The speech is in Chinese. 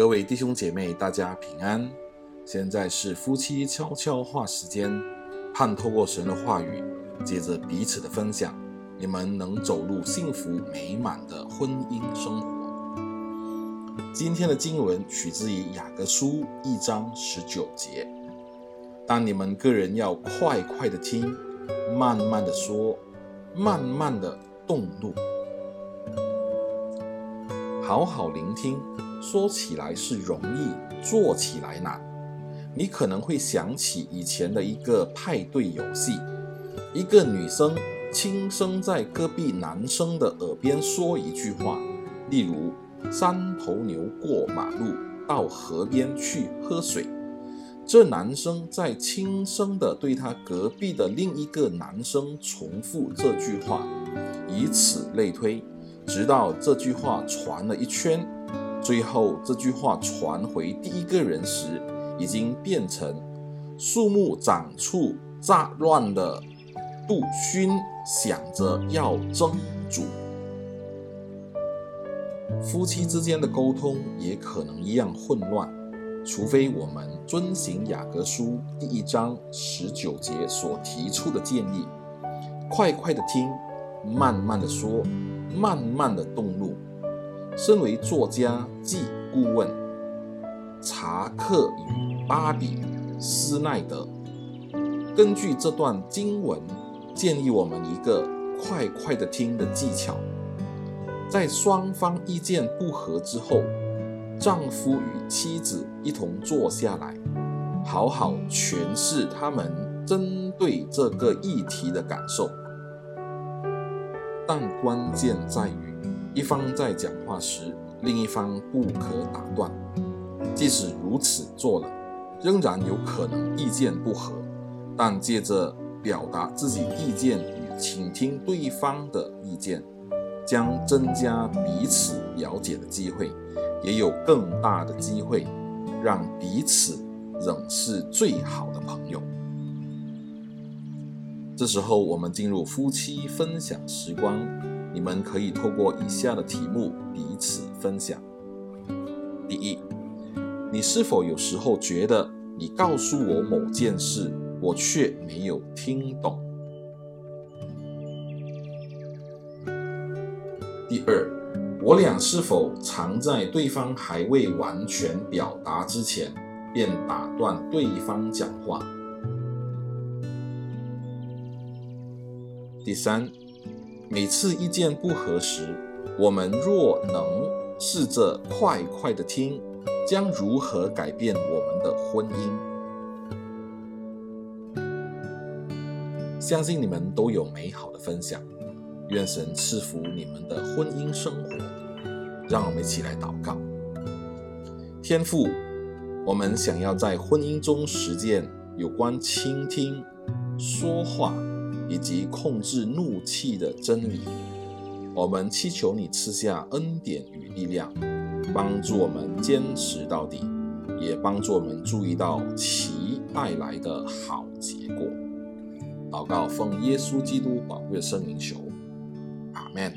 各位弟兄姐妹，大家平安。现在是夫妻悄悄话时间，盼透过神的话语，借着彼此的分享，你们能走入幸福美满的婚姻生活。今天的经文取自于雅各书一章十九节。但你们个人要快快的听，慢慢的说，慢慢的动怒，好好聆听。说起来是容易，做起来难。你可能会想起以前的一个派对游戏，一个女生轻声在隔壁男生的耳边说一句话，例如“三头牛过马路到河边去喝水”。这男生在轻声地对他隔壁的另一个男生重复这句话，以此类推，直到这句话传了一圈。最后，这句话传回第一个人时，已经变成树木长出杂乱的杜勋，想着要争主。夫妻之间的沟通也可能一样混乱，除非我们遵行雅各书第一章十九节所提出的建议：快快的听，慢慢的说，慢慢的动怒。身为作家暨顾问，查克与巴比斯奈德根据这段经文，建议我们一个快快的听的技巧。在双方意见不合之后，丈夫与妻子一同坐下来，好好诠释他们针对这个议题的感受。但关键在于。一方在讲话时，另一方不可打断。即使如此做了，仍然有可能意见不合。但借着表达自己意见与倾听对方的意见，将增加彼此了解的机会，也有更大的机会让彼此仍是最好的朋友。这时候，我们进入夫妻分享时光。你们可以透过以下的题目彼此分享。第一，你是否有时候觉得你告诉我某件事，我却没有听懂？第二，我俩是否常在对方还未完全表达之前，便打断对方讲话？第三，每次意见不合时，我们若能试着快快的听，将如何改变我们的婚姻？相信你们都有美好的分享，愿神赐福你们的婚姻生活。让我们一起来祷告。天父，我们想要在婚姻中实践有关倾听、说话。以及控制怒气的真理，我们祈求你赐下恩典与力量，帮助我们坚持到底，也帮助我们注意到其带来的好结果。祷告奉耶稣基督宝贵的圣名求。阿门